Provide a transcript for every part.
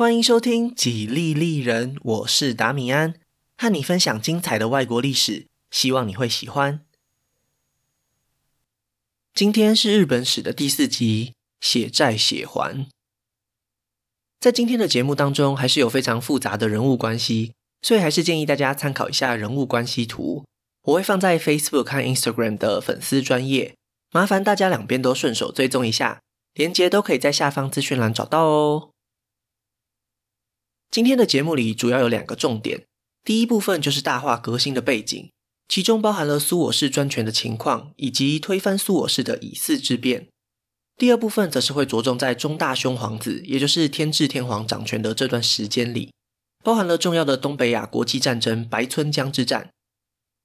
欢迎收听《几利利人》，我是达米安，和你分享精彩的外国历史，希望你会喜欢。今天是日本史的第四集，血债血还。在今天的节目当中，还是有非常复杂的人物关系，所以还是建议大家参考一下人物关系图。我会放在 Facebook 和 Instagram 的粉丝专业，麻烦大家两边都顺手追踪一下，连接都可以在下方资讯栏找到哦。今天的节目里主要有两个重点，第一部分就是大化革新的背景，其中包含了苏我氏专权的情况，以及推翻苏我氏的以四之变。第二部分则是会着重在中大兄皇子，也就是天智天皇掌权的这段时间里，包含了重要的东北亚国际战争白村江之战。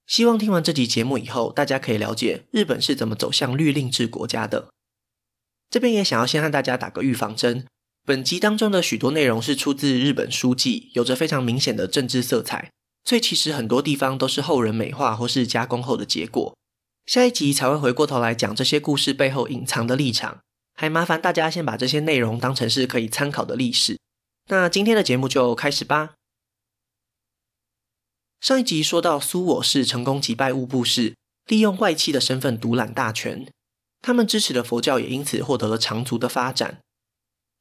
希望听完这集节目以后，大家可以了解日本是怎么走向律令制国家的。这边也想要先和大家打个预防针。本集当中的许多内容是出自日本书纪，有着非常明显的政治色彩，所以其实很多地方都是后人美化或是加工后的结果。下一集才会回过头来讲这些故事背后隐藏的立场，还麻烦大家先把这些内容当成是可以参考的历史。那今天的节目就开始吧。上一集说到苏我氏成功击败物部氏，利用外戚的身份独揽大权，他们支持的佛教也因此获得了长足的发展。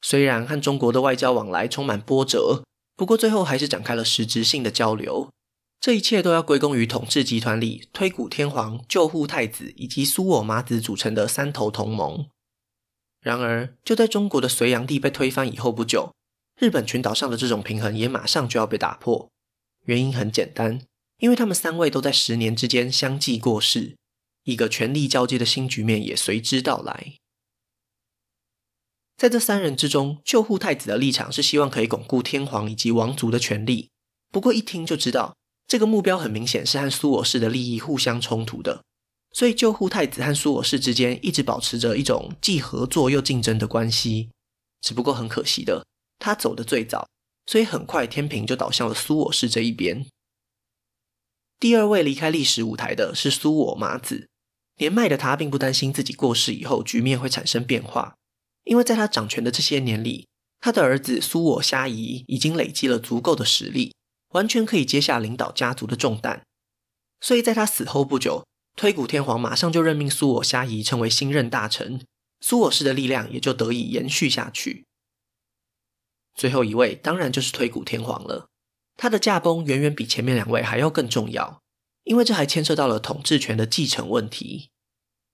虽然和中国的外交往来充满波折，不过最后还是展开了实质性的交流。这一切都要归功于统治集团里推古天皇、救护太子以及苏我麻子组成的三头同盟。然而，就在中国的隋炀帝被推翻以后不久，日本群岛上的这种平衡也马上就要被打破。原因很简单，因为他们三位都在十年之间相继过世，一个权力交接的新局面也随之到来。在这三人之中，救护太子的立场是希望可以巩固天皇以及王族的权力。不过一听就知道，这个目标很明显是和苏我氏的利益互相冲突的。所以救护太子和苏我氏之间一直保持着一种既合作又竞争的关系。只不过很可惜的，他走得最早，所以很快天平就倒向了苏我氏这一边。第二位离开历史舞台的是苏我麻子，年迈的他并不担心自己过世以后局面会产生变化。因为在他掌权的这些年里，他的儿子苏我虾夷已经累积了足够的实力，完全可以接下领导家族的重担。所以在他死后不久，推古天皇马上就任命苏我虾夷成为新任大臣，苏我氏的力量也就得以延续下去。最后一位当然就是推古天皇了，他的驾崩远远比前面两位还要更重要，因为这还牵涉到了统治权的继承问题。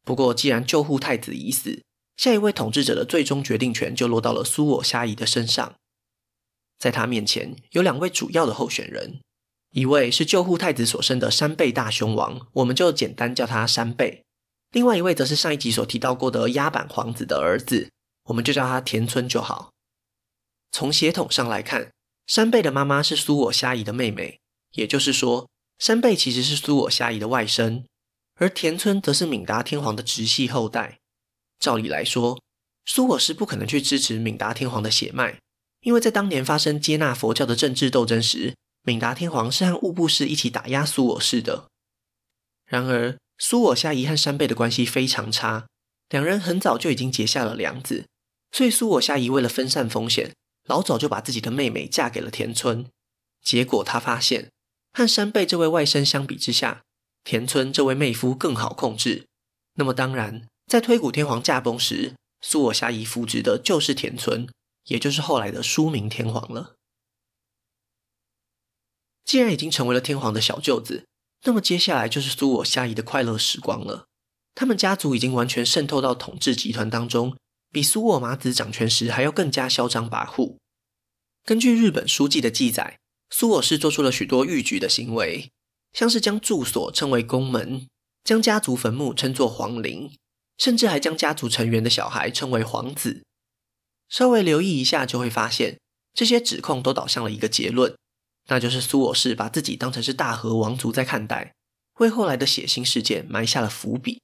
不过既然救护太子已死，下一位统治者的最终决定权就落到了苏我虾夷的身上，在他面前有两位主要的候选人，一位是救护太子所生的山贝大兄王，我们就简单叫他山贝；另外一位则是上一集所提到过的鸭板皇子的儿子，我们就叫他田村就好。从血统上来看，山贝的妈妈是苏我虾夷的妹妹，也就是说，山贝其实是苏我虾夷的外甥，而田村则是敏达天皇的直系后代。照理来说，苏我氏不可能去支持闵达天皇的血脉，因为在当年发生接纳佛教的政治斗争时，闵达天皇是和物部氏一起打压苏我氏的。然而，苏我虾夷和山贝的关系非常差，两人很早就已经结下了梁子，所以苏我虾夷为了分散风险，老早就把自己的妹妹嫁给了田村。结果他发现，和山贝这位外甥相比之下，田村这位妹夫更好控制。那么当然。在推古天皇驾崩时，苏我虾夷扶植的就是田村，也就是后来的书明天皇了。既然已经成为了天皇的小舅子，那么接下来就是苏我虾夷的快乐时光了。他们家族已经完全渗透到统治集团当中，比苏我麻子掌权时还要更加嚣张跋扈。根据日本书记的记载，苏我氏做出了许多逾矩的行为，像是将住所称为宫门，将家族坟墓称作皇陵。甚至还将家族成员的小孩称为皇子。稍微留意一下，就会发现这些指控都导向了一个结论，那就是苏我氏把自己当成是大和王族在看待，为后来的血腥事件埋下了伏笔。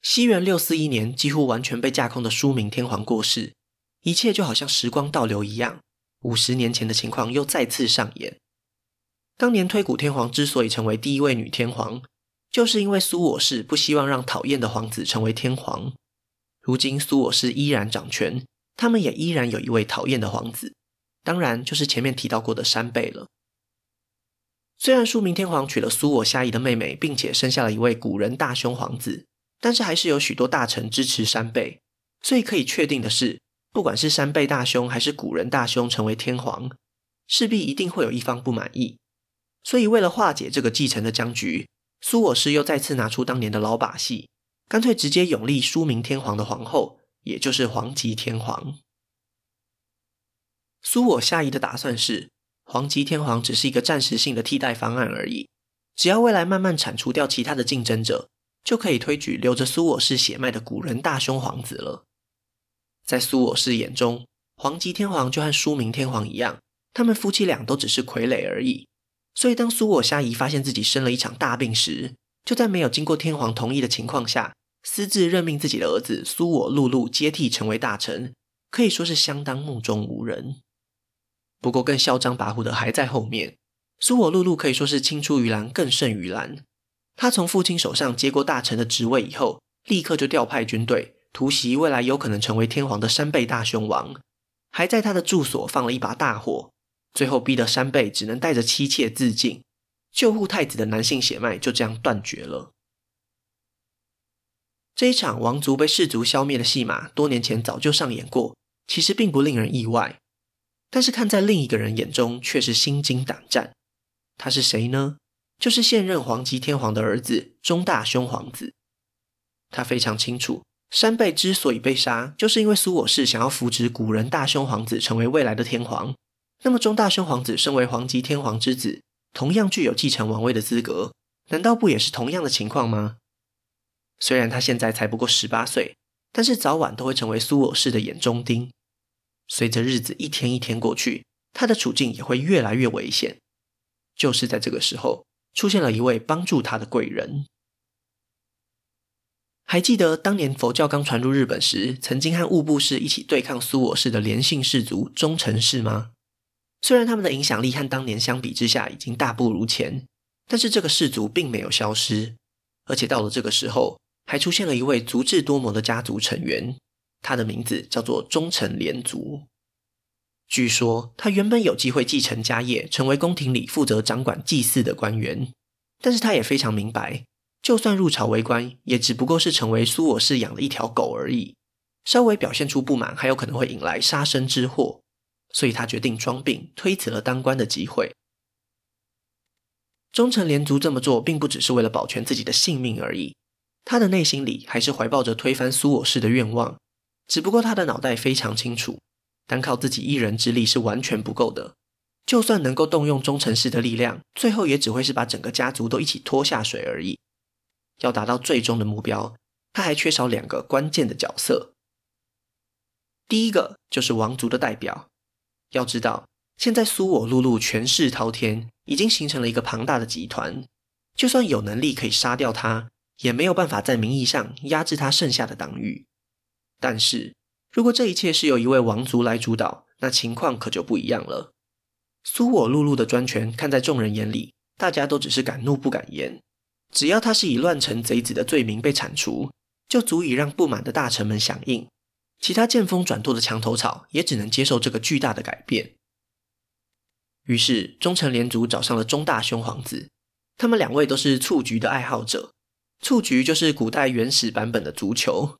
西元六四一年，几乎完全被架空的书明天皇过世，一切就好像时光倒流一样，五十年前的情况又再次上演。当年推古天皇之所以成为第一位女天皇，就是因为苏我氏不希望让讨厌的皇子成为天皇。如今苏我氏依然掌权，他们也依然有一位讨厌的皇子，当然就是前面提到过的山贝了。虽然书明天皇娶了苏我虾夷的妹妹，并且生下了一位古人大兄皇子，但是还是有许多大臣支持山贝，所以可以确定的是，不管是山贝大兄还是古人大兄成为天皇，势必一定会有一方不满意。所以为了化解这个继承的僵局，苏我氏又再次拿出当年的老把戏，干脆直接拥立苏明天皇的皇后，也就是皇吉天皇。苏我虾夷的打算是，皇吉天皇只是一个暂时性的替代方案而已，只要未来慢慢铲除掉其他的竞争者，就可以推举留着苏我氏血脉的古人大兄皇子了。在苏我氏眼中，皇吉天皇就和苏明天皇一样，他们夫妻俩都只是傀儡而已。所以，当苏我虾夷发现自己生了一场大病时，就在没有经过天皇同意的情况下，私自任命自己的儿子苏我陆路接替成为大臣，可以说是相当目中无人。不过，更嚣张跋扈的还在后面。苏我陆路可以说是青出于蓝更胜于蓝。他从父亲手上接过大臣的职位以后，立刻就调派军队突袭未来有可能成为天皇的山背大雄王，还在他的住所放了一把大火。最后逼得山贝只能带着妻妾自尽，救护太子的男性血脉就这样断绝了。这一场王族被氏族消灭的戏码，多年前早就上演过，其实并不令人意外。但是看在另一个人眼中，却是心惊胆战。他是谁呢？就是现任皇极天皇的儿子中大兄皇子。他非常清楚，山贝之所以被杀，就是因为苏我氏想要扶植古人大兄皇子成为未来的天皇。那么，中大兄皇子身为皇吉天皇之子，同样具有继承王位的资格，难道不也是同样的情况吗？虽然他现在才不过十八岁，但是早晚都会成为苏我氏的眼中钉。随着日子一天一天过去，他的处境也会越来越危险。就是在这个时候，出现了一位帮助他的贵人。还记得当年佛教刚传入日本时，曾经和物部氏一起对抗苏我氏的连姓氏族忠臣氏吗？虽然他们的影响力和当年相比之下已经大不如前，但是这个氏族并没有消失，而且到了这个时候，还出现了一位足智多谋的家族成员，他的名字叫做忠臣连族。据说他原本有机会继承家业，成为宫廷里负责掌管祭祀的官员，但是他也非常明白，就算入朝为官，也只不过是成为苏我氏养的一条狗而已，稍微表现出不满，还有可能会引来杀身之祸。所以他决定装病，推辞了当官的机会。忠臣连族这么做，并不只是为了保全自己的性命而已，他的内心里还是怀抱着推翻苏我氏的愿望。只不过他的脑袋非常清楚，单靠自己一人之力是完全不够的。就算能够动用忠臣氏的力量，最后也只会是把整个家族都一起拖下水而已。要达到最终的目标，他还缺少两个关键的角色。第一个就是王族的代表。要知道，现在苏我陆路权势滔天，已经形成了一个庞大的集团。就算有能力可以杀掉他，也没有办法在名义上压制他剩下的党羽。但是，如果这一切是由一位王族来主导，那情况可就不一样了。苏我陆路的专权，看在众人眼里，大家都只是敢怒不敢言。只要他是以乱臣贼子的罪名被铲除，就足以让不满的大臣们响应。其他见风转舵的墙头草也只能接受这个巨大的改变。于是，忠臣连族找上了中大兄皇子，他们两位都是蹴鞠的爱好者。蹴鞠就是古代原始版本的足球。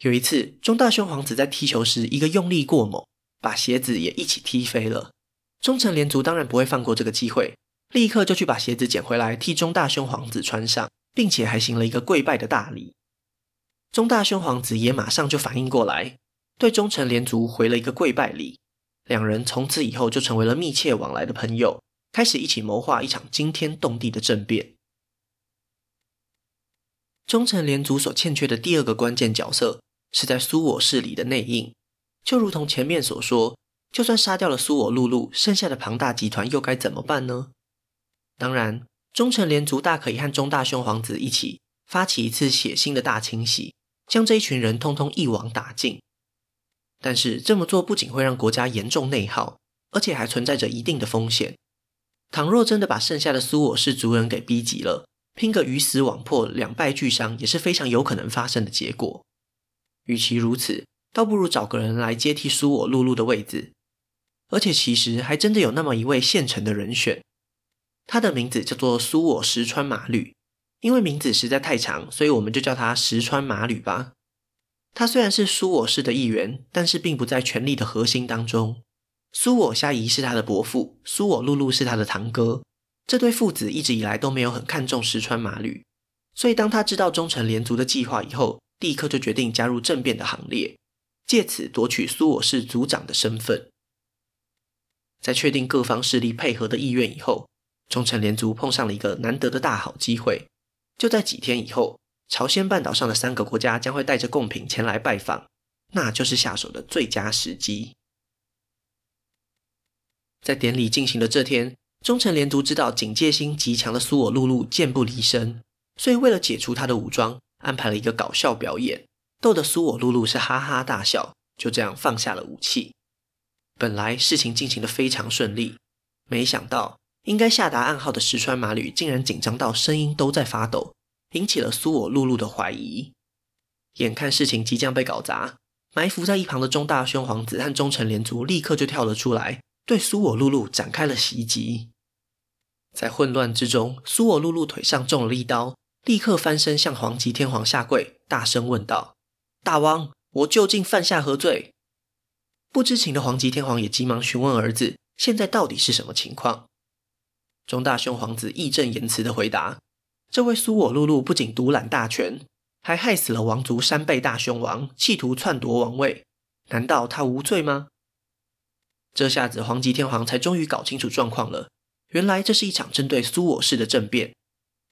有一次，中大兄皇子在踢球时，一个用力过猛，把鞋子也一起踢飞了。忠臣连族当然不会放过这个机会，立刻就去把鞋子捡回来替中大兄皇子穿上，并且还行了一个跪拜的大礼。中大兄皇子也马上就反应过来，对忠臣连族回了一个跪拜礼。两人从此以后就成为了密切往来的朋友，开始一起谋划一场惊天动地的政变。忠臣连族所欠缺的第二个关键角色，是在苏我氏里的内应。就如同前面所说，就算杀掉了苏我陆路，剩下的庞大集团又该怎么办呢？当然，忠臣连族大可以和中大兄皇子一起发起一次血腥的大清洗。将这一群人通通一网打尽，但是这么做不仅会让国家严重内耗，而且还存在着一定的风险。倘若真的把剩下的苏我氏族人给逼急了，拼个鱼死网破、两败俱伤也是非常有可能发生的结果。与其如此，倒不如找个人来接替苏我露露的位子。而且其实还真的有那么一位现成的人选，他的名字叫做苏我石川麻吕。因为名字实在太长，所以我们就叫他石川麻吕吧。他虽然是苏我氏的一员，但是并不在权力的核心当中。苏我虾夷是他的伯父，苏我露露是他的堂哥。这对父子一直以来都没有很看重石川麻吕，所以当他知道忠臣连族的计划以后，立刻就决定加入政变的行列，借此夺取苏我氏族长的身份。在确定各方势力配合的意愿以后，忠臣连族碰上了一个难得的大好机会。就在几天以后，朝鲜半岛上的三个国家将会带着贡品前来拜访，那就是下手的最佳时机。在典礼进行的这天，忠臣连族知道警戒心极强的苏我露露箭不离身，所以为了解除他的武装，安排了一个搞笑表演，逗得苏我露露是哈哈大笑，就这样放下了武器。本来事情进行的非常顺利，没想到应该下达暗号的石川麻吕竟然紧张到声音都在发抖，引起了苏我露露的怀疑。眼看事情即将被搞砸，埋伏在一旁的中大兄皇子和忠臣连族立刻就跳了出来。对苏我露露展开了袭击，在混乱之中，苏我露露腿上中了一刀，立刻翻身向皇极天皇下跪，大声问道：“大王，我究竟犯下何罪？”不知情的皇极天皇也急忙询问儿子：“现在到底是什么情况？”中大兄皇子义正言辞的回答：“这位苏我露露不仅独揽大权，还害死了王族三辈大兄王，企图篡夺王位，难道他无罪吗？”这下子，皇极天皇才终于搞清楚状况了。原来这是一场针对苏我氏的政变。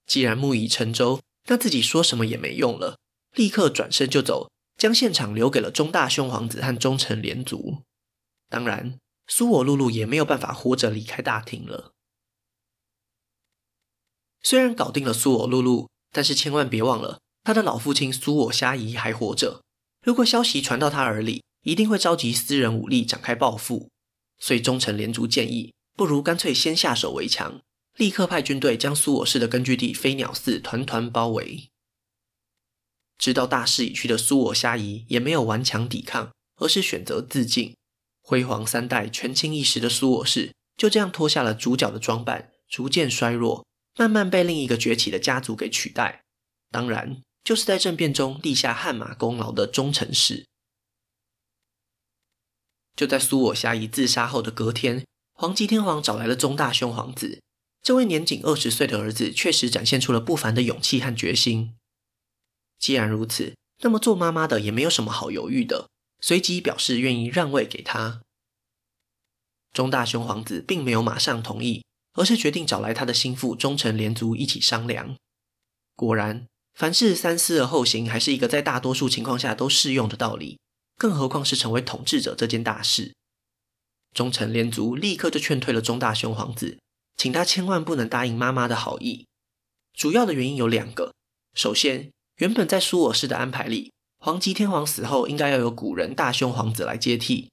既然木已成舟，那自己说什么也没用了，立刻转身就走，将现场留给了中大兄皇子和忠臣连族。当然，苏我露露也没有办法活着离开大厅了。虽然搞定了苏我露露，但是千万别忘了，他的老父亲苏我虾夷还活着。如果消息传到他耳里，一定会召集私人武力展开报复。所以忠臣连族建议，不如干脆先下手为强，立刻派军队将苏我氏的根据地飞鸟寺团团包围。知道大势已去的苏我虾夷也没有顽强抵抗，而是选择自尽。辉煌三代、权倾一时的苏我氏就这样脱下了主角的装扮，逐渐衰弱，慢慢被另一个崛起的家族给取代。当然，就是在政变中立下汗马功劳的忠臣氏。就在苏我虾夷自杀后的隔天，皇极天皇找来了忠大兄皇子。这位年仅二十岁的儿子确实展现出了不凡的勇气和决心。既然如此，那么做妈妈的也没有什么好犹豫的，随即表示愿意让位给他。中大兄皇子并没有马上同意，而是决定找来他的心腹忠臣连族一起商量。果然，凡事三思而后行，还是一个在大多数情况下都适用的道理。更何况是成为统治者这件大事，忠臣连族立刻就劝退了中大兄皇子，请他千万不能答应妈妈的好意。主要的原因有两个：首先，原本在苏我氏的安排里，皇极天皇死后应该要由古人大兄皇子来接替。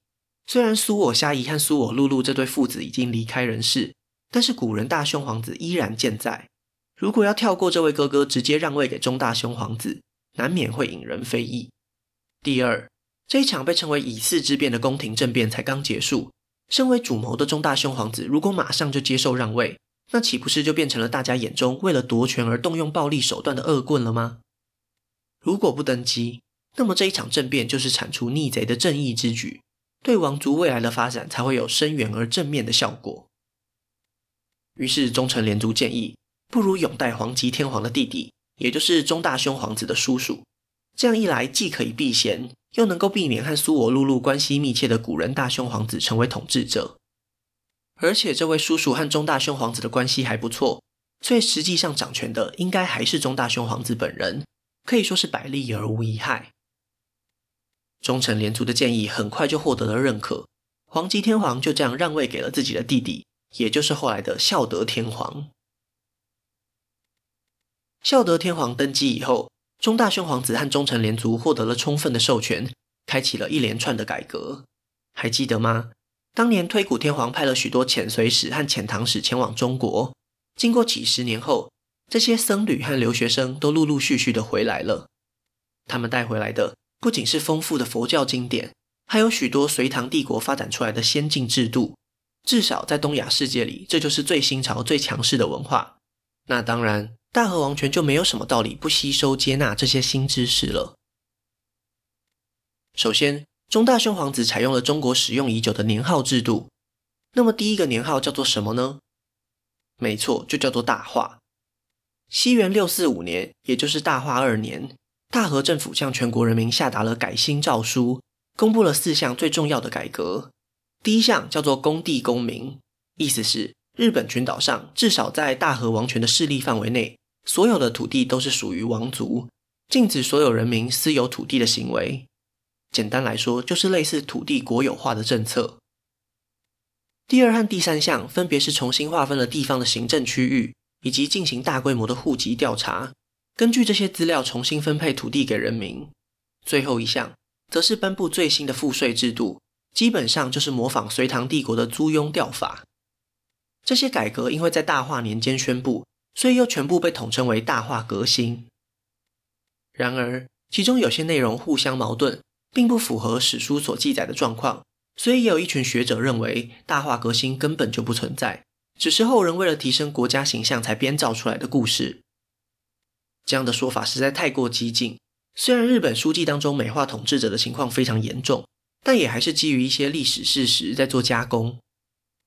虽然苏我虾夷和苏我露露这对父子已经离开人世，但是古人大兄皇子依然健在。如果要跳过这位哥哥，直接让位给中大兄皇子，难免会引人非议。第二，这一场被称为“以嗣之变”的宫廷政变才刚结束，身为主谋的中大兄皇子如果马上就接受让位，那岂不是就变成了大家眼中为了夺权而动用暴力手段的恶棍了吗？如果不登基，那么这一场政变就是铲除逆贼的正义之举，对王族未来的发展才会有深远而正面的效果。于是忠臣连族建议，不如拥戴皇极天皇的弟弟，也就是中大兄皇子的叔叔，这样一来既可以避嫌。又能够避免和苏我露露关系密切的古人大兄皇子成为统治者，而且这位叔叔和中大兄皇子的关系还不错，所以实际上掌权的应该还是中大兄皇子本人，可以说是百利而无一害。忠臣连族的建议很快就获得了认可，皇极天皇就这样让位给了自己的弟弟，也就是后来的孝德天皇。孝德天皇登基以后，中大兄皇子和忠臣连族获得了充分的授权，开启了一连串的改革。还记得吗？当年推古天皇派了许多遣隋使和遣唐使前往中国，经过几十年后，这些僧侣和留学生都陆陆续续的回来了。他们带回来的不仅是丰富的佛教经典，还有许多隋唐帝国发展出来的先进制度。至少在东亚世界里，这就是最新潮、最强势的文化。那当然，大和王权就没有什么道理不吸收接纳这些新知识了。首先，中大兄皇子采用了中国使用已久的年号制度。那么，第一个年号叫做什么呢？没错，就叫做大化。西元六四五年，也就是大化二年，大和政府向全国人民下达了改新诏书，公布了四项最重要的改革。第一项叫做公地公民，意思是日本群岛上至少在大和王权的势力范围内，所有的土地都是属于王族，禁止所有人民私有土地的行为。简单来说，就是类似土地国有化的政策。第二和第三项分别是重新划分了地方的行政区域，以及进行大规模的户籍调查，根据这些资料重新分配土地给人民。最后一项则是颁布最新的赋税制度。基本上就是模仿隋唐帝国的租庸调法。这些改革因为在大化年间宣布，所以又全部被统称为大化革新。然而，其中有些内容互相矛盾，并不符合史书所记载的状况，所以也有一群学者认为大化革新根本就不存在，只是后人为了提升国家形象才编造出来的故事。这样的说法实在太过激进。虽然日本书记当中美化统治者的情况非常严重。但也还是基于一些历史事实在做加工。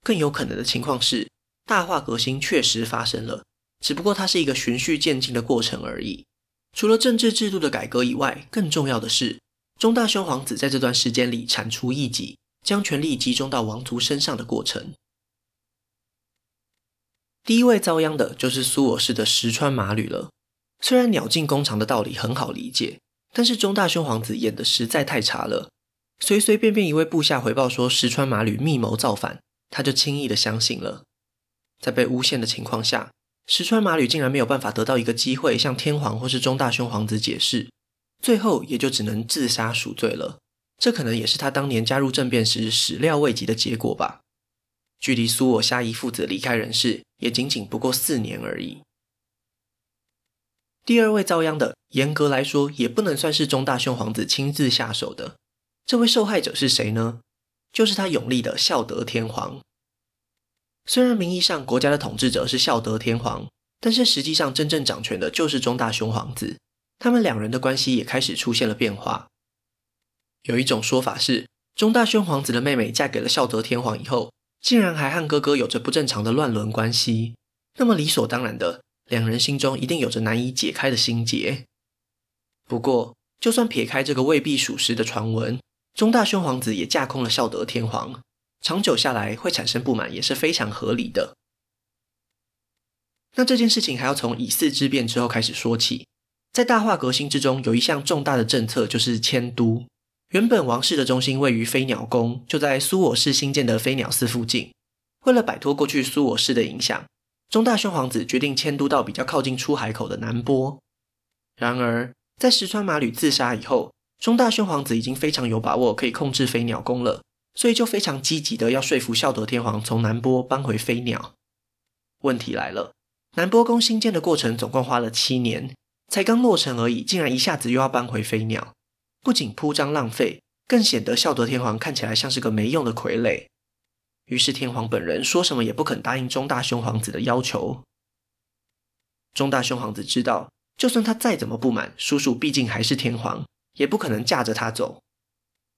更有可能的情况是，大化革新确实发生了，只不过它是一个循序渐进的过程而已。除了政治制度的改革以外，更重要的是，中大兄皇子在这段时间里铲除异己，将权力集中到王族身上的过程。第一位遭殃的就是苏我氏的石川麻吕了。虽然鸟尽弓藏的道理很好理解，但是中大兄皇子演的实在太差了。随随便便一位部下回报说石川麻吕密谋造反，他就轻易的相信了。在被诬陷的情况下，石川麻吕竟然没有办法得到一个机会向天皇或是中大兄皇子解释，最后也就只能自杀赎罪了。这可能也是他当年加入政变时始料未及的结果吧。距离苏我虾夷父子离开人世也仅仅不过四年而已。第二位遭殃的，严格来说也不能算是中大兄皇子亲自下手的。这位受害者是谁呢？就是他拥立的孝德天皇。虽然名义上国家的统治者是孝德天皇，但是实际上真正掌权的就是中大兄皇子。他们两人的关系也开始出现了变化。有一种说法是，中大兄皇子的妹妹嫁给了孝德天皇以后，竟然还和哥哥有着不正常的乱伦关系。那么理所当然的，两人心中一定有着难以解开的心结。不过，就算撇开这个未必属实的传闻，中大宣皇子也架空了孝德天皇，长久下来会产生不满也是非常合理的。那这件事情还要从乙巳之变之后开始说起。在大化革新之中，有一项重大的政策就是迁都。原本王室的中心位于飞鸟宫，就在苏我氏新建的飞鸟寺附近。为了摆脱过去苏我氏的影响，中大宣皇子决定迁都到比较靠近出海口的南波。然而，在石川麻吕自杀以后，中大兄皇子已经非常有把握可以控制飞鸟宫了，所以就非常积极的要说服孝德天皇从南波搬回飞鸟。问题来了，南波宫新建的过程总共花了七年，才刚落成而已，竟然一下子又要搬回飞鸟，不仅铺张浪费，更显得孝德天皇看起来像是个没用的傀儡。于是天皇本人说什么也不肯答应中大兄皇子的要求。中大兄皇子知道，就算他再怎么不满，叔叔毕竟还是天皇。也不可能架着他走。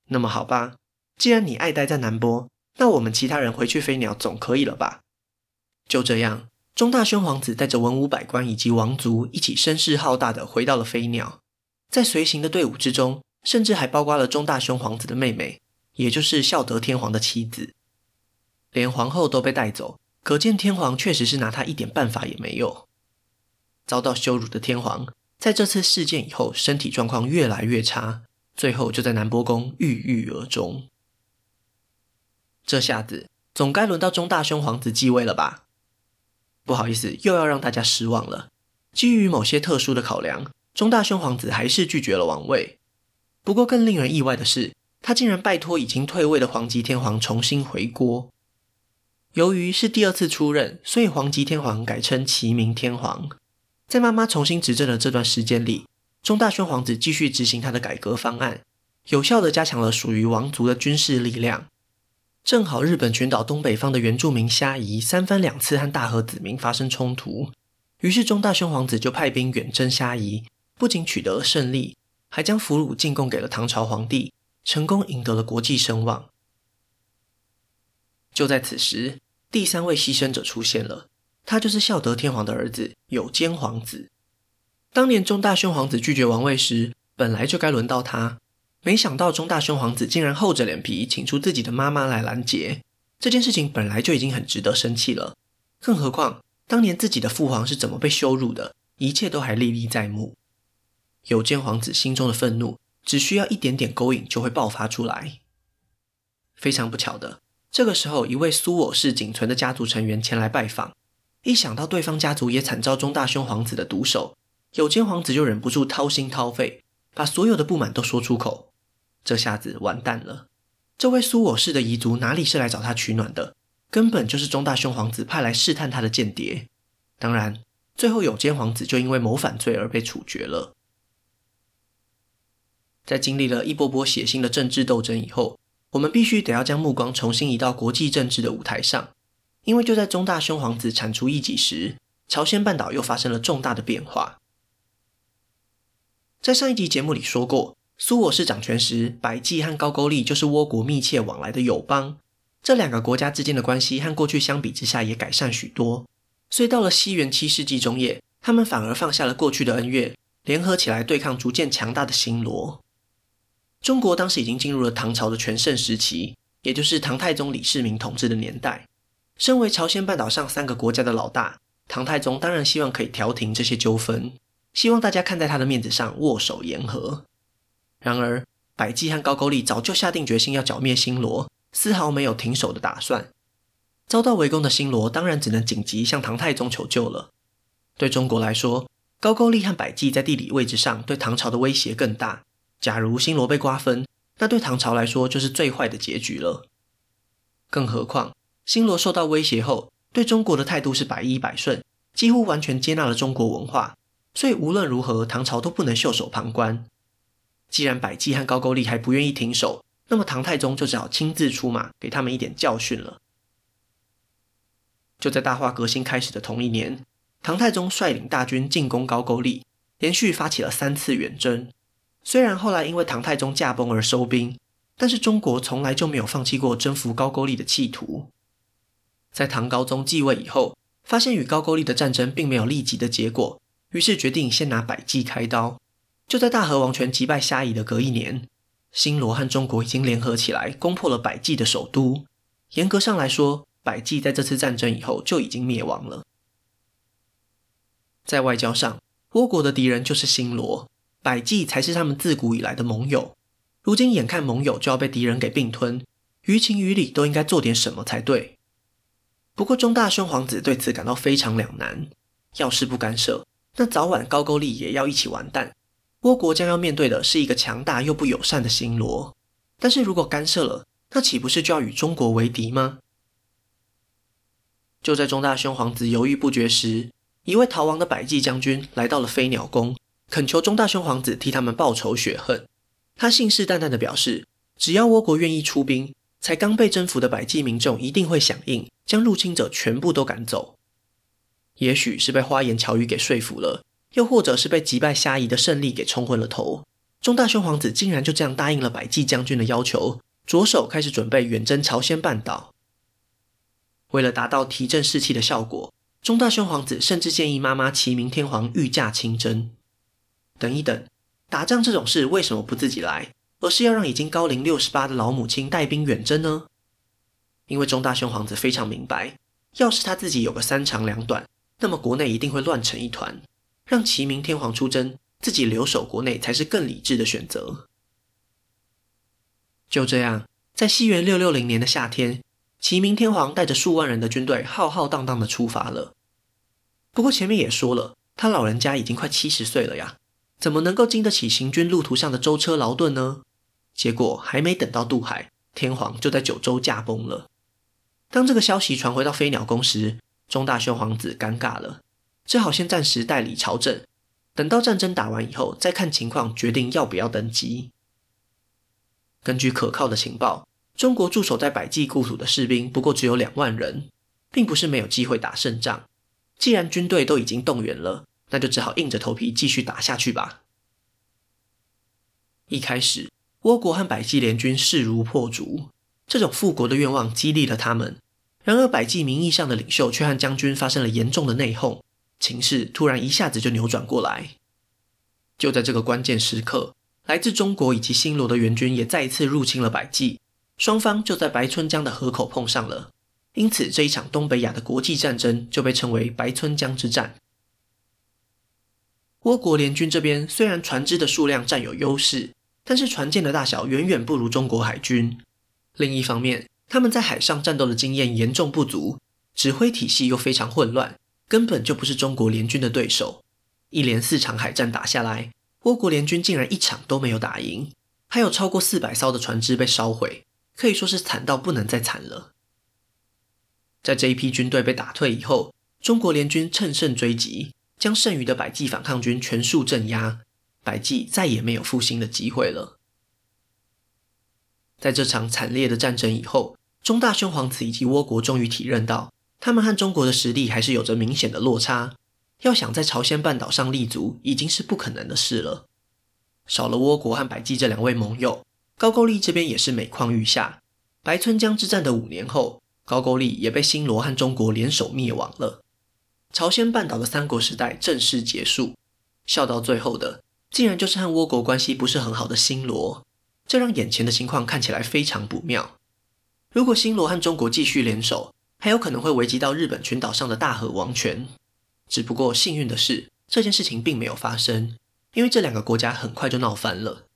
那么好吧，既然你爱待在南波，那我们其他人回去飞鸟总可以了吧？就这样，中大兄皇子带着文武百官以及王族一起声势浩大的回到了飞鸟。在随行的队伍之中，甚至还包括了中大兄皇子的妹妹，也就是孝德天皇的妻子。连皇后都被带走，可见天皇确实是拿他一点办法也没有。遭到羞辱的天皇。在这次事件以后，身体状况越来越差，最后就在南波宫郁郁而终。这下子总该轮到中大兄皇子继位了吧？不好意思，又要让大家失望了。基于某些特殊的考量，中大兄皇子还是拒绝了王位。不过更令人意外的是，他竟然拜托已经退位的皇极天皇重新回国。由于是第二次出任，所以皇极天皇改称齐明天皇。在妈妈重新执政的这段时间里，中大宣皇子继续执行他的改革方案，有效地加强了属于王族的军事力量。正好日本群岛东北方的原住民虾夷三番两次和大和子民发生冲突，于是中大宣皇子就派兵远征虾夷，不仅取得了胜利，还将俘虏进贡给了唐朝皇帝，成功赢得了国际声望。就在此时，第三位牺牲者出现了，他就是孝德天皇的儿子有坚皇子。当年中大兄皇子拒绝王位时，本来就该轮到他。没想到中大兄皇子竟然厚着脸皮请出自己的妈妈来拦截，这件事情本来就已经很值得生气了，更何况当年自己的父皇是怎么被羞辱的，一切都还历历在目。有坚皇子心中的愤怒，只需要一点点勾引就会爆发出来。非常不巧的，这个时候一位苏我氏仅存的家族成员前来拜访，一想到对方家族也惨遭中大兄皇子的毒手，有坚皇子就忍不住掏心掏肺，把所有的不满都说出口。这下子完蛋了！这位苏我氏的遗族哪里是来找他取暖的？根本就是中大兄皇子派来试探他的间谍。当然，最后有坚皇子就因为谋反罪而被处决了。在经历了一波波血腥的政治斗争以后，我们必须得要将目光重新移到国际政治的舞台上，因为就在中大兄皇子铲除异己时，朝鲜半岛又发生了重大的变化。在上一集节目里说过。苏我氏掌权时，百济和高句丽就是倭国密切往来的友邦。这两个国家之间的关系和过去相比之下也改善许多。所以到了西元七世纪中叶，他们反而放下了过去的恩怨，联合起来对抗逐渐强大的新罗。中国当时已经进入了唐朝的全盛时期，也就是唐太宗李世民统治的年代。身为朝鲜半岛上三个国家的老大，唐太宗当然希望可以调停这些纠纷，希望大家看在他的面子上握手言和。然而，百济和高句丽早就下定决心要剿灭新罗，丝毫没有停手的打算。遭到围攻的新罗当然只能紧急向唐太宗求救了。对中国来说，高句丽和百济在地理位置上对唐朝的威胁更大。假如新罗被瓜分，那对唐朝来说就是最坏的结局了。更何况，新罗受到威胁后，对中国的态度是百依百顺，几乎完全接纳了中国文化。所以无论如何，唐朝都不能袖手旁观。既然百济和高句丽还不愿意停手，那么唐太宗就只好亲自出马，给他们一点教训了。就在大化革新开始的同一年，唐太宗率领大军进攻高句丽，连续发起了三次远征。虽然后来因为唐太宗驾崩而收兵，但是中国从来就没有放弃过征服高句丽的企图。在唐高宗继位以后，发现与高句丽的战争并没有立即的结果，于是决定先拿百济开刀。就在大和王权击败虾夷的隔一年，新罗和中国已经联合起来攻破了百济的首都。严格上来说，百济在这次战争以后就已经灭亡了。在外交上，倭国的敌人就是新罗，百济才是他们自古以来的盟友。如今眼看盟友就要被敌人给并吞，于情于理都应该做点什么才对。不过中大兄皇子对此感到非常两难。要是不干涉，那早晚高句丽也要一起完蛋。倭国将要面对的是一个强大又不友善的新罗，但是如果干涉了，那岂不是就要与中国为敌吗？就在中大兄皇子犹豫不决时，一位逃亡的百济将军来到了飞鸟宫，恳求中大兄皇子替他们报仇雪恨。他信誓旦旦地表示，只要倭国愿意出兵，才刚被征服的百济民众一定会响应，将入侵者全部都赶走。也许是被花言巧语给说服了。又或者是被击败虾夷的胜利给冲昏了头，中大兄皇子竟然就这样答应了百济将军的要求，着手开始准备远征朝鲜半岛。为了达到提振士气的效果，中大兄皇子甚至建议妈妈齐明天皇御驾亲征。等一等，打仗这种事为什么不自己来，而是要让已经高龄六十八的老母亲带兵远征呢？因为中大兄皇子非常明白，要是他自己有个三长两短，那么国内一定会乱成一团。让齐明天皇出征，自己留守国内才是更理智的选择。就这样，在西元六六零年的夏天，齐明天皇带着数万人的军队浩浩荡荡的出发了。不过前面也说了，他老人家已经快七十岁了呀，怎么能够经得起行军路途上的舟车劳顿呢？结果还没等到渡海，天皇就在九州驾崩了。当这个消息传回到飞鸟宫时，中大兄皇子尴尬了。只好先暂时代理朝政，等到战争打完以后再看情况决定要不要登基。根据可靠的情报，中国驻守在百济故土的士兵不过只有两万人，并不是没有机会打胜仗。既然军队都已经动员了，那就只好硬着头皮继续打下去吧。一开始，倭国和百济联军势如破竹，这种复国的愿望激励了他们。然而，百济名义上的领袖却和将军发生了严重的内讧，情势突然一下子就扭转过来。就在这个关键时刻，来自中国以及新罗的援军也再一次入侵了百济，双方就在白村江的河口碰上了。因此，这一场东北亚的国际战争就被称为白村江之战。倭国联军这边虽然船只的数量占有优势，但是船舰的大小远远不如中国海军。另一方面，他们在海上战斗的经验严重不足，指挥体系又非常混乱，根本就不是中国联军的对手。一连四场海战打下来，倭国联军竟然一场都没有打赢，还有超过四百艘的船只被烧毁，可以说是惨到不能再惨了。在这一批军队被打退以后，中国联军乘胜追击，将剩余的百济反抗军全数镇压，百济再也没有复兴的机会了。在这场惨烈的战争以后，中大兄皇子以及倭国终于体认到，他们和中国的实力还是有着明显的落差。要想在朝鲜半岛上立足，已经是不可能的事了。少了倭国和百济这两位盟友，高句丽这边也是每况愈下。白村江之战的五年后，高句丽也被新罗和中国联手灭亡了。朝鲜半岛的三国时代正式结束。笑到最后的，竟然就是和倭国关系不是很好的新罗。这让眼前的情况看起来非常不妙。如果新罗和中国继续联手，还有可能会危及到日本群岛上的大和王权。只不过幸运的是，这件事情并没有发生，因为这两个国家很快就闹翻了。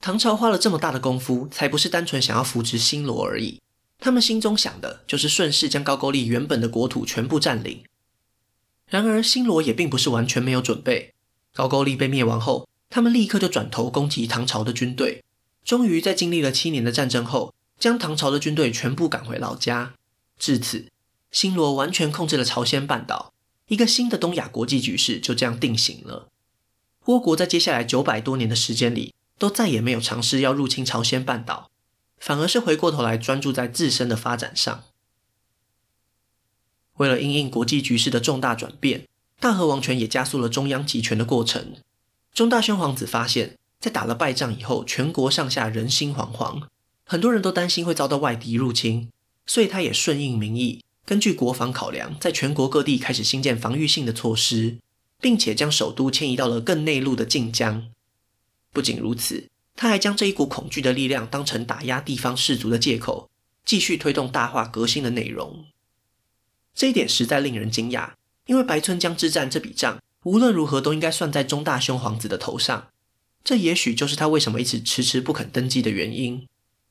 唐朝花了这么大的功夫，才不是单纯想要扶植新罗而已，他们心中想的就是顺势将高句丽原本的国土全部占领。然而，新罗也并不是完全没有准备。高句丽被灭亡后，他们立刻就转头攻击唐朝的军队，终于在经历了七年的战争后，将唐朝的军队全部赶回老家。至此，新罗完全控制了朝鲜半岛，一个新的东亚国际局势就这样定型了。倭国在接下来九百多年的时间里，都再也没有尝试要入侵朝鲜半岛，反而是回过头来专注在自身的发展上。为了因应国际局势的重大转变，大和王权也加速了中央集权的过程。中大宣皇子发现，在打了败仗以后，全国上下人心惶惶，很多人都担心会遭到外敌入侵，所以他也顺应民意，根据国防考量，在全国各地开始兴建防御性的措施，并且将首都迁移到了更内陆的晋江。不仅如此，他还将这一股恐惧的力量当成打压地方士族的借口，继续推动大化革新的内容。这一点实在令人惊讶，因为白村江之战这笔账。无论如何都应该算在中大兄皇子的头上，这也许就是他为什么一直迟迟不肯登基的原因。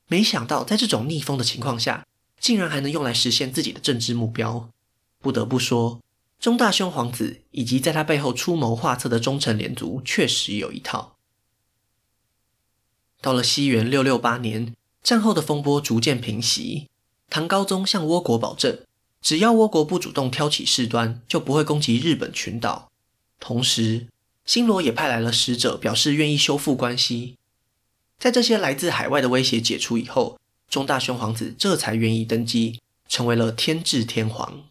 没想到在这种逆风的情况下，竟然还能用来实现自己的政治目标。不得不说，中大兄皇子以及在他背后出谋划策的忠臣连族确实有一套。到了西元六六八年，战后的风波逐渐平息，唐高宗向倭国保证，只要倭国不主动挑起事端，就不会攻击日本群岛。同时，新罗也派来了使者，表示愿意修复关系。在这些来自海外的威胁解除以后，中大兄皇子这才愿意登基，成为了天智天皇。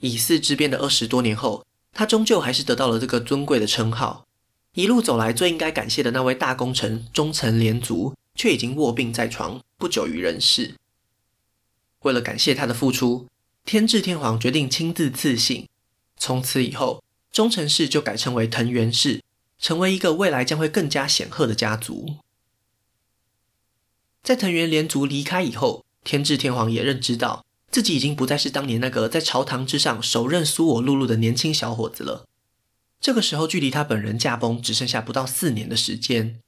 以嗣之变的二十多年后，他终究还是得到了这个尊贵的称号。一路走来，最应该感谢的那位大功臣忠臣连族，却已经卧病在床，不久于人世。为了感谢他的付出，天智天皇决定亲自赐姓。从此以后，忠臣氏就改称为藤原氏，成为一个未来将会更加显赫的家族。在藤原连族离开以后，天智天皇也认知到自己已经不再是当年那个在朝堂之上手刃苏我陆路的年轻小伙子了。这个时候，距离他本人驾崩只剩下不到四年的时间。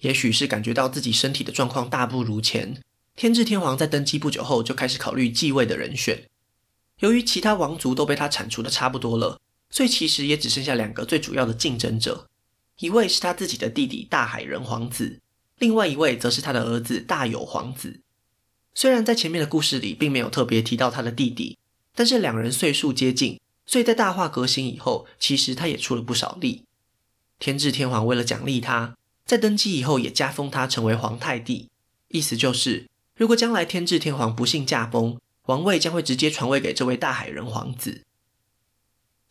也许是感觉到自己身体的状况大不如前，天智天皇在登基不久后就开始考虑继位的人选。由于其他王族都被他铲除的差不多了，所以其实也只剩下两个最主要的竞争者，一位是他自己的弟弟大海人皇子，另外一位则是他的儿子大友皇子。虽然在前面的故事里并没有特别提到他的弟弟，但是两人岁数接近，所以在大化革新以后，其实他也出了不少力。天智天皇为了奖励他，在登基以后也加封他成为皇太弟，意思就是如果将来天智天皇不幸驾崩，王位将会直接传位给这位大海人皇子。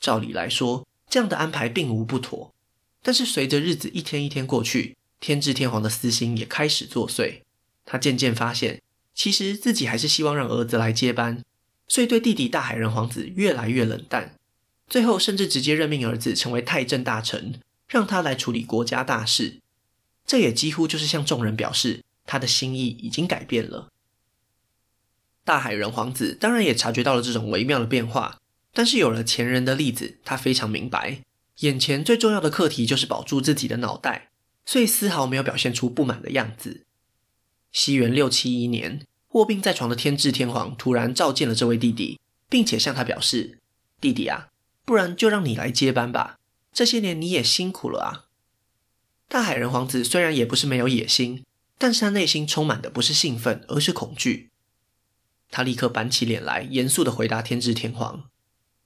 照理来说，这样的安排并无不妥，但是随着日子一天一天过去，天智天皇的私心也开始作祟。他渐渐发现，其实自己还是希望让儿子来接班，所以对弟弟大海人皇子越来越冷淡。最后，甚至直接任命儿子成为太政大臣，让他来处理国家大事。这也几乎就是向众人表示，他的心意已经改变了。大海人皇子当然也察觉到了这种微妙的变化。但是有了前人的例子，他非常明白，眼前最重要的课题就是保住自己的脑袋，所以丝毫没有表现出不满的样子。西元六七一年，卧病在床的天智天皇突然召见了这位弟弟，并且向他表示：“弟弟啊，不然就让你来接班吧，这些年你也辛苦了啊。”大海人皇子虽然也不是没有野心，但是他内心充满的不是兴奋，而是恐惧。他立刻板起脸来，严肃地回答天智天皇。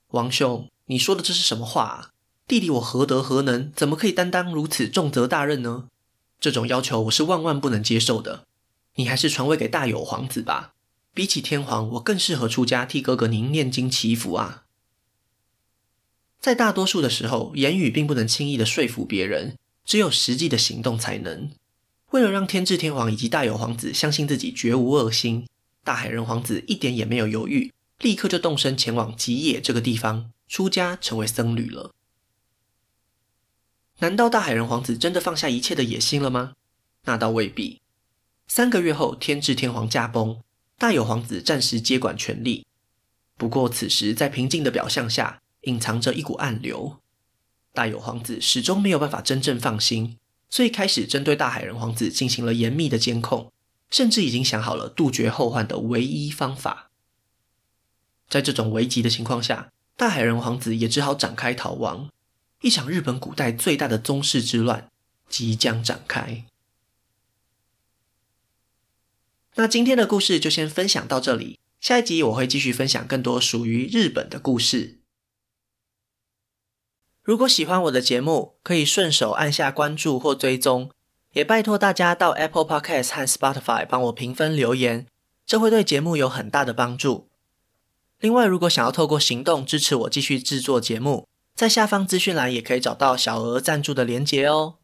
王兄，你说的这是什么话啊？弟弟我何德何能，怎么可以担当如此重责大任呢？这种要求我是万万不能接受的。你还是传位给大有皇子吧。比起天皇，我更适合出家替哥哥您念经祈福啊。在大多数的时候，言语并不能轻易的说服别人，只有实际的行动才能。为了让天智天皇以及大有皇子相信自己绝无恶心，大海人皇子一点也没有犹豫。立刻就动身前往吉野这个地方出家，成为僧侣了。难道大海人皇子真的放下一切的野心了吗？那倒未必。三个月后，天智天皇驾崩，大有皇子暂时接管权力。不过，此时在平静的表象下，隐藏着一股暗流。大有皇子始终没有办法真正放心，所以开始针对大海人皇子进行了严密的监控，甚至已经想好了杜绝后患的唯一方法。在这种危急的情况下，大海人皇子也只好展开逃亡。一场日本古代最大的宗室之乱即将展开。那今天的故事就先分享到这里，下一集我会继续分享更多属于日本的故事。如果喜欢我的节目，可以顺手按下关注或追踪，也拜托大家到 Apple Podcast 和 Spotify 帮我评分留言，这会对节目有很大的帮助。另外，如果想要透过行动支持我继续制作节目，在下方资讯栏也可以找到小额赞助的连结哦。